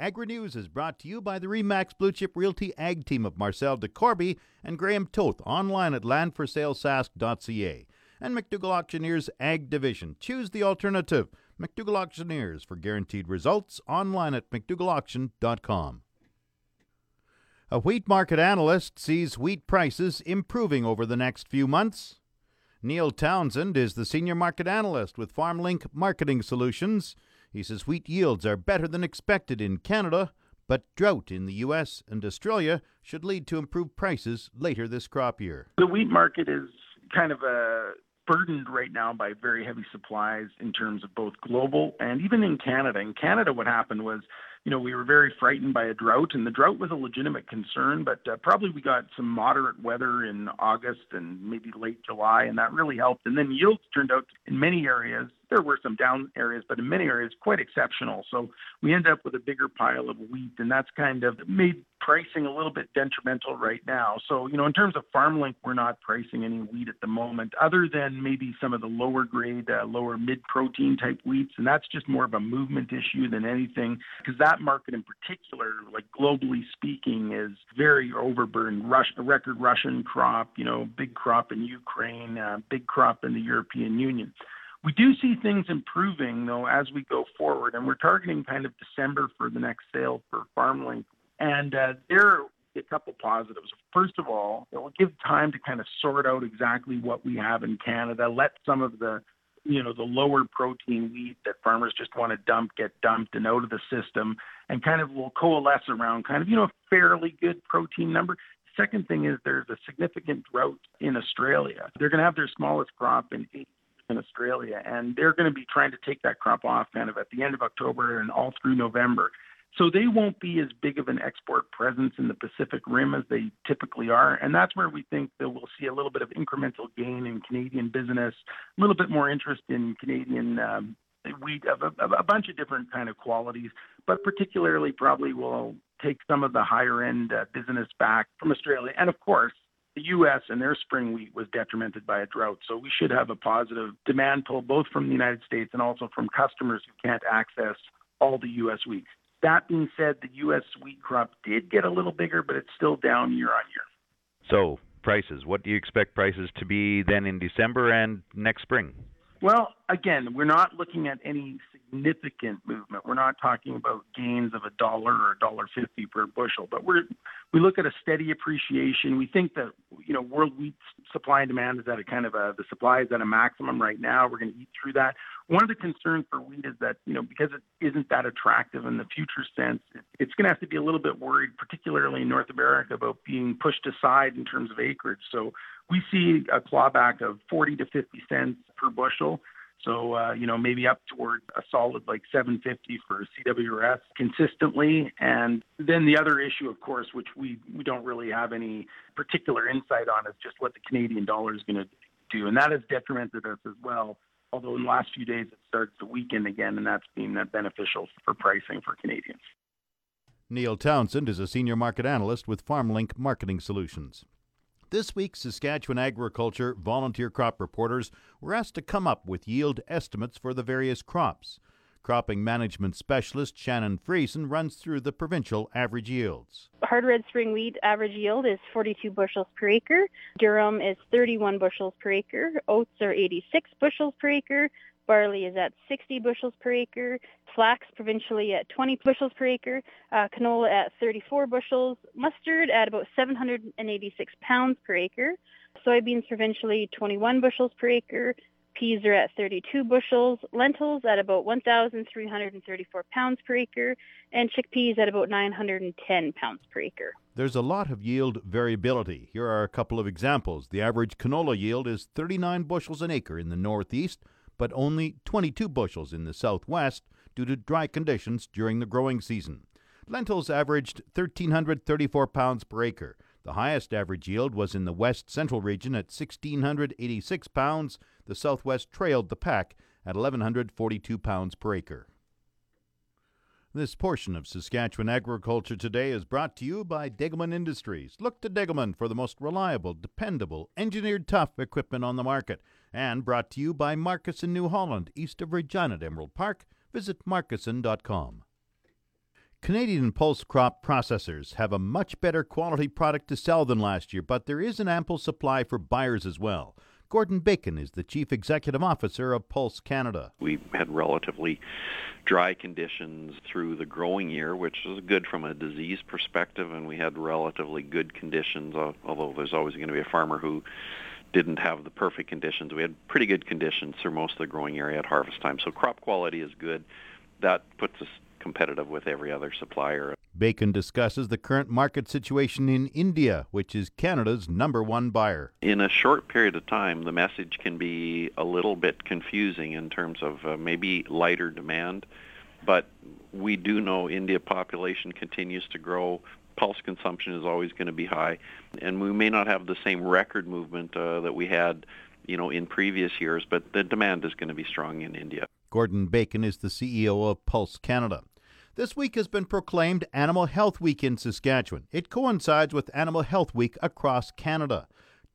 Agri News is brought to you by the Remax Blue Chip Realty Ag team of Marcel DeCorby and Graham Toth online at landforsalesask.ca. And McDougall Auctioneers Ag Division. Choose the alternative. McDougall Auctioneers for guaranteed results online at McDougallAuction.com. A wheat market analyst sees wheat prices improving over the next few months. Neil Townsend is the senior market analyst with FarmLink Marketing Solutions. He says wheat yields are better than expected in Canada, but drought in the U.S. and Australia should lead to improved prices later this crop year. The wheat market is kind of a burdened right now by very heavy supplies in terms of both global and even in Canada. In Canada, what happened was, you know, we were very frightened by a drought, and the drought was a legitimate concern, but uh, probably we got some moderate weather in August and maybe late July, and that really helped. And then yields turned out in many areas there were some down areas, but in many areas quite exceptional. So we end up with a bigger pile of wheat, and that's kind of made pricing a little bit detrimental right now. So, you know, in terms of FarmLink, we're not pricing any wheat at the moment, other than maybe some of the lower grade, uh, lower mid protein type wheats. And that's just more of a movement issue than anything, because that market in particular, like globally speaking, is very overburdened. Rush, record Russian crop, you know, big crop in Ukraine, uh, big crop in the European Union. We do see things improving though as we go forward, and we're targeting kind of December for the next sale for FarmLink. And uh, there are a couple positives. First of all, it will give time to kind of sort out exactly what we have in Canada. Let some of the you know the lower protein wheat that farmers just want to dump get dumped and out of the system and kind of will coalesce around kind of you know a fairly good protein number second thing is there's a significant drought in Australia. They're going to have their smallest crop in eight in Australia, and they're going to be trying to take that crop off kind of at the end of October and all through November. So they won't be as big of an export presence in the Pacific Rim as they typically are, and that's where we think that we'll see a little bit of incremental gain in Canadian business, a little bit more interest in Canadian um, wheat of a, of a bunch of different kind of qualities, but particularly probably will take some of the higher end uh, business back from Australia, and of course the U.S. and their spring wheat was detrimented by a drought. So we should have a positive demand pull both from the United States and also from customers who can't access all the U.S. wheat. That being said, the U.S. wheat crop did get a little bigger, but it's still down year on year. So prices, what do you expect prices to be then in December and next spring? Well, again, we're not looking at any significant movement. We're not talking about gains of a dollar or a dollar fifty per bushel, but we're we look at a steady appreciation. We think that you know world wheat supply and demand is at a kind of a the supply is at a maximum right now. We're going to eat through that. One of the concerns for wheat is that you know because it isn't that attractive in the future sense, it's going to have to be a little bit worried, particularly in North America, about being pushed aside in terms of acreage. So we see a clawback of 40 to 50 cents per bushel. So, uh, you know, maybe up toward a solid like 750 for CWRS consistently. And then the other issue, of course, which we, we don't really have any particular insight on, is just what the Canadian dollar is going to do. And that has detrimented us as well. Although in the last few days it starts to weaken again, and that's been uh, beneficial for pricing for Canadians. Neil Townsend is a senior market analyst with FarmLink Marketing Solutions. This week, Saskatchewan agriculture volunteer crop reporters were asked to come up with yield estimates for the various crops. Cropping management specialist Shannon Friesen runs through the provincial average yields. Hard red spring wheat average yield is 42 bushels per acre. Durum is 31 bushels per acre. Oats are 86 bushels per acre. Barley is at 60 bushels per acre. Flax provincially at 20 bushels per acre. Uh, canola at 34 bushels. Mustard at about 786 pounds per acre. Soybeans provincially 21 bushels per acre. Peas are at 32 bushels. Lentils at about 1,334 pounds per acre. And chickpeas at about 910 pounds per acre. There's a lot of yield variability. Here are a couple of examples. The average canola yield is 39 bushels an acre in the northeast but only 22 bushels in the southwest due to dry conditions during the growing season. Lentils averaged 1,334 pounds per acre. The highest average yield was in the west central region at 1,686 pounds. The southwest trailed the pack at 1,142 pounds per acre. This portion of Saskatchewan Agriculture Today is brought to you by Degelman Industries. Look to Degelman for the most reliable, dependable, engineered tough equipment on the market. And brought to you by Markusson New Holland, east of Regina at Emerald Park. Visit markusson.com. Canadian pulse crop processors have a much better quality product to sell than last year, but there is an ample supply for buyers as well. Gordon Bacon is the Chief Executive Officer of Pulse Canada. We had relatively dry conditions through the growing year, which is good from a disease perspective, and we had relatively good conditions, although there's always going to be a farmer who didn't have the perfect conditions. We had pretty good conditions through most of the growing area at harvest time. So crop quality is good. That puts us competitive with every other supplier. Bacon discusses the current market situation in India, which is Canada's number one buyer. In a short period of time, the message can be a little bit confusing in terms of uh, maybe lighter demand, but we do know India population continues to grow. Pulse consumption is always going to be high, and we may not have the same record movement uh, that we had, you know, in previous years, but the demand is going to be strong in India. Gordon Bacon is the CEO of Pulse Canada. This week has been proclaimed Animal Health Week in Saskatchewan. It coincides with Animal Health Week across Canada.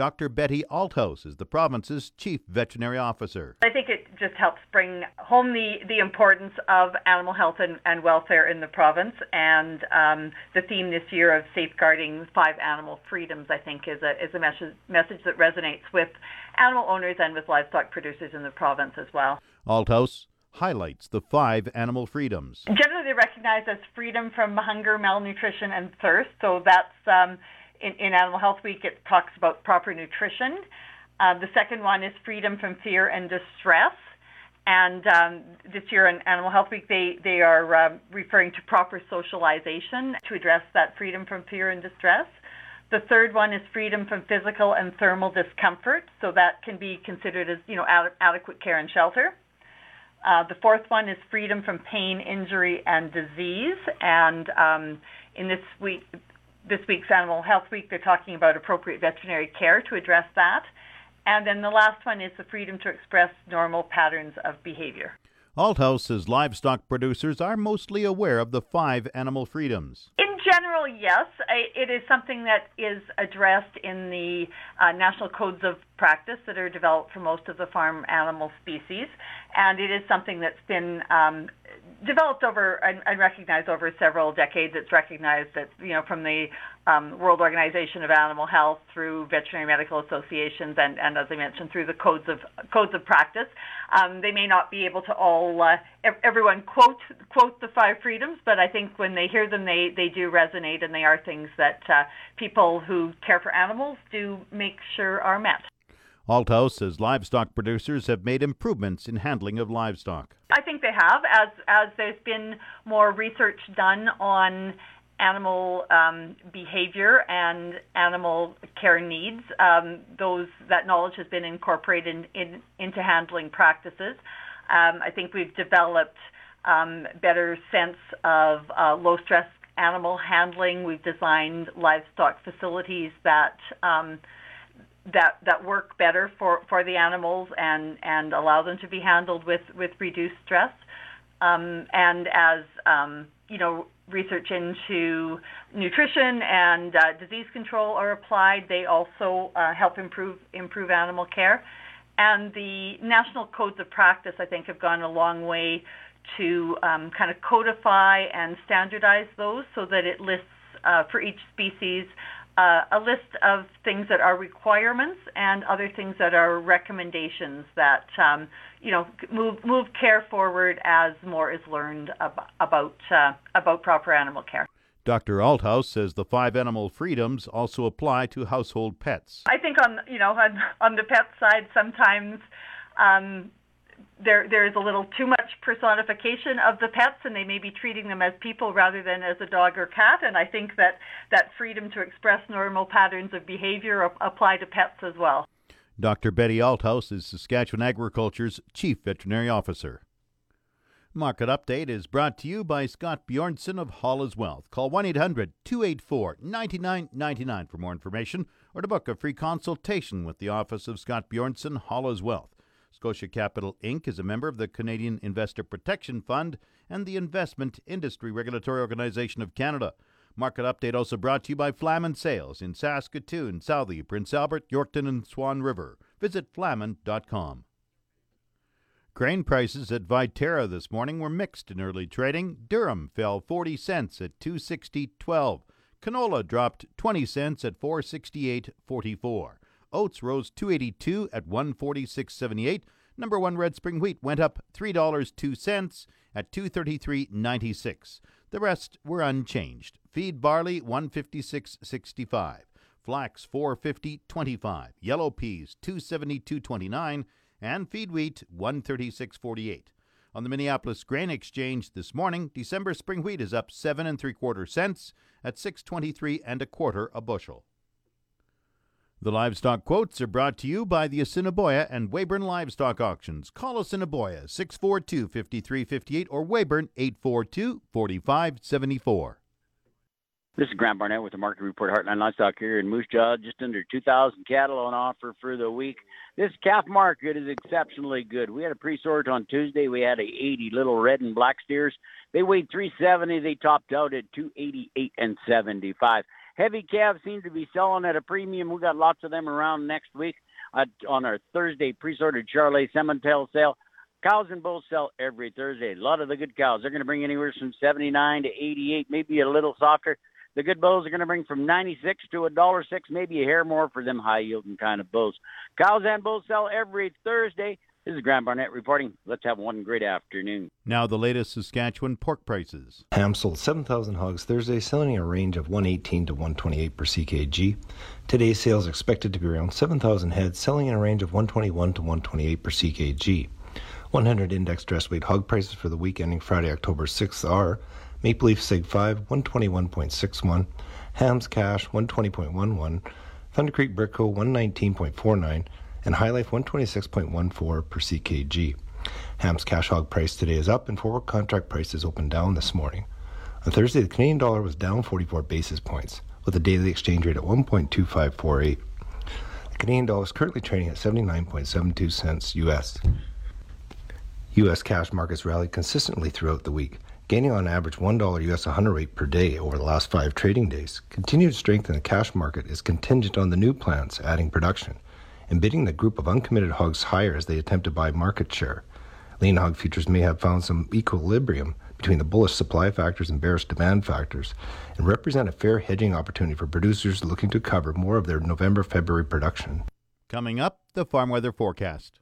Dr. Betty Althouse is the province's chief veterinary officer. I think it just helps bring home the, the importance of animal health and, and welfare in the province. And um, the theme this year of safeguarding five animal freedoms, I think, is a, is a message, message that resonates with animal owners and with livestock producers in the province as well. Althouse highlights the five animal freedoms. Generally, they recognize as freedom from hunger, malnutrition, and thirst. So that's um, in, in, Animal Health Week, it talks about proper nutrition. Uh, the second one is freedom from fear and distress. And um, this year in Animal Health Week, they, they are uh, referring to proper socialization to address that freedom from fear and distress. The third one is freedom from physical and thermal discomfort, so that can be considered as you know ad- adequate care and shelter. Uh, the fourth one is freedom from pain, injury, and disease. And um, in this week, this week's Animal Health Week, they're talking about appropriate veterinary care to address that. And then the last one is the freedom to express normal patterns of behavior. Althouse says livestock producers are mostly aware of the five animal freedoms. In general, yes. It is something that is addressed in the uh, national codes of practice that are developed for most of the farm animal species, and it is something that's been um, developed over and, and, recognized over several decades. It's recognized that you know from the um, World Organization of Animal Health through veterinary medical associations and, and as I mentioned through the codes of codes of practice. Um, they may not be able to all uh, everyone quote quote the five freedoms, but I think when they hear them, they they do resonate and they are things that uh, people who care for animals do make sure are met. Althouse says livestock producers have made improvements in handling of livestock. I think they have, as as there's been more research done on animal um, behavior and animal care needs. Um, those that knowledge has been incorporated in, in, into handling practices. Um, I think we've developed um, better sense of uh, low stress animal handling. We've designed livestock facilities that um, that that work better for, for the animals and, and allow them to be handled with, with reduced stress. Um, and as um, you know, research into nutrition and uh, disease control are applied, they also uh, help improve improve animal care. And the national codes of practice, I think, have gone a long way to um, kind of codify and standardize those so that it lists uh, for each species uh, a list of things that are requirements and other things that are recommendations that um, you know move move care forward as more is learned ab- about uh, about proper animal care. Dr. Althouse says the five animal freedoms also apply to household pets. I think on you know on, on the pet side sometimes um, there there is a little too much personification of the pets and they may be treating them as people rather than as a dog or cat and I think that that freedom to express normal patterns of behavior apply to pets as well. Dr. Betty Althouse is Saskatchewan Agriculture's Chief Veterinary Officer. Market Update is brought to you by Scott Bjornson of Hall's Wealth. Call 1 800 284 9999 for more information or to book a free consultation with the office of Scott Bjornson, Hall's Wealth. Scotia Capital Inc. is a member of the Canadian Investor Protection Fund and the Investment Industry Regulatory Organization of Canada. Market update also brought to you by Flaman Sales in Saskatoon, Southey, Prince Albert, Yorkton, and Swan River. Visit flaman.com. Grain prices at Viterra this morning were mixed in early trading. Durum fell 40 cents at 260.12. Canola dropped 20 cents at 468.44. Oats rose 282 at 146.78. Number 1 red spring wheat went up $3.02 at 233.96. The rest were unchanged. Feed barley 156.65. Flax 450.25. Yellow peas 272.29 and feed wheat 136.48. On the Minneapolis Grain Exchange this morning, December spring wheat is up 7 and 3 quarter cents at 623 and a quarter a bushel. The livestock quotes are brought to you by the Assiniboia and Weyburn Livestock Auctions. Call Assiniboia 642 5358 or Weyburn 842 4574. This is Grant Barnett with the Market Report Heartland Livestock here in Moose Jaw. Just under 2,000 cattle on offer for the week. This calf market is exceptionally good. We had a pre-sort on Tuesday. We had a 80 little red and black steers. They weighed 370. They topped out at 288 and 75. Heavy calves seem to be selling at a premium. We got lots of them around next week uh, on our Thursday pre-sorted Charolais Simmental sale. Cows and bulls sell every Thursday. A lot of the good cows. They're going to bring anywhere from 79 to 88, maybe a little softer. The good bulls are going to bring from 96 to a dollar six, maybe a hair more for them high yielding kind of bulls. Cows and bulls sell every Thursday. This is Graham Barnett reporting. Let's have one great afternoon. Now the latest Saskatchewan pork prices. Ham sold 7,000 hogs Thursday, selling in a range of 118 to 128 per ckg. Today's sales expected to be around 7,000 heads, selling in a range of 121 to 128 per ckg. 100 index dress weight hog prices for the week ending Friday, October 6th are Maple Leaf Sig 5, 121.61, Hams Cash, 120.11, Thunder Creek Brickco, 119.49, and HyLife 126.14 per CKG. Ham's cash hog price today is up, and forward contract prices opened down this morning. On Thursday, the Canadian dollar was down 44 basis points, with a daily exchange rate at 1.2548. The Canadian dollar is currently trading at 79.72 cents US. U.S. cash markets rallied consistently throughout the week, gaining on average $1 US 100 rate per day over the last five trading days. Continued strength in the cash market is contingent on the new plants adding production and bidding the group of uncommitted hogs higher as they attempt to buy market share. Lean hog futures may have found some equilibrium between the bullish supply factors and bearish demand factors and represent a fair hedging opportunity for producers looking to cover more of their November February production. Coming up, the farm weather forecast.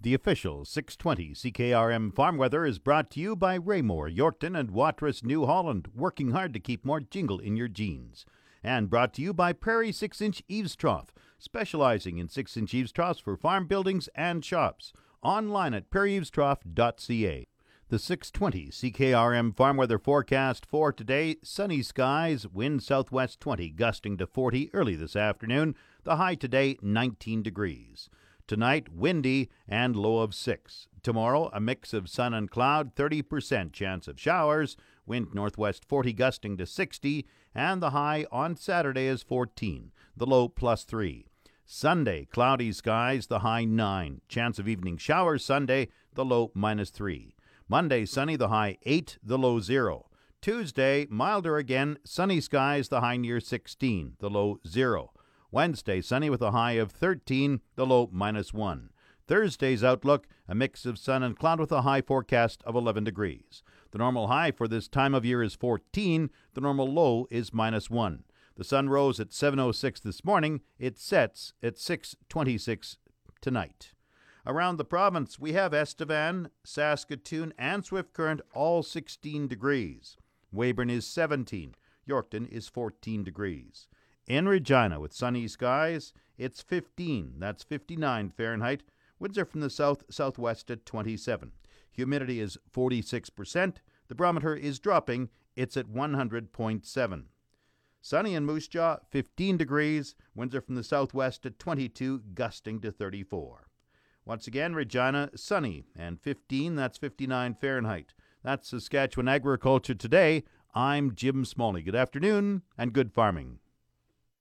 The official 620 CKRM Farm Weather is brought to you by Raymore, Yorkton, and Watrous New Holland, working hard to keep more jingle in your jeans. And brought to you by Prairie 6 inch Eaves Trough, specializing in 6 inch eaves troughs for farm buildings and shops. Online at prairieeavestrough.ca. The 620 CKRM Farm Weather Forecast for today sunny skies, wind southwest 20, gusting to 40 early this afternoon. The high today 19 degrees. Tonight, windy and low of 6. Tomorrow, a mix of sun and cloud, 30% chance of showers, wind northwest 40 gusting to 60, and the high on Saturday is 14, the low plus 3. Sunday, cloudy skies, the high 9. Chance of evening showers Sunday, the low minus 3. Monday, sunny, the high 8, the low 0. Tuesday, milder again, sunny skies, the high near 16, the low 0. Wednesday, sunny with a high of 13, the low minus 1. Thursday's outlook, a mix of sun and cloud with a high forecast of 11 degrees. The normal high for this time of year is 14, the normal low is minus 1. The sun rose at 7:06 this morning. It sets at 6:26 tonight. Around the province, we have Estevan, Saskatoon, and Swift Current all 16 degrees. Weyburn is 17. Yorkton is 14 degrees. In Regina, with sunny skies, it's 15. That's 59 Fahrenheit. Winds are from the south southwest at 27. Humidity is 46%. The barometer is dropping. It's at 100.7. Sunny in Moose Jaw, 15 degrees. Winds are from the southwest at 22, gusting to 34. Once again, Regina, sunny and 15. That's 59 Fahrenheit. That's Saskatchewan Agriculture Today. I'm Jim Smalley. Good afternoon and good farming.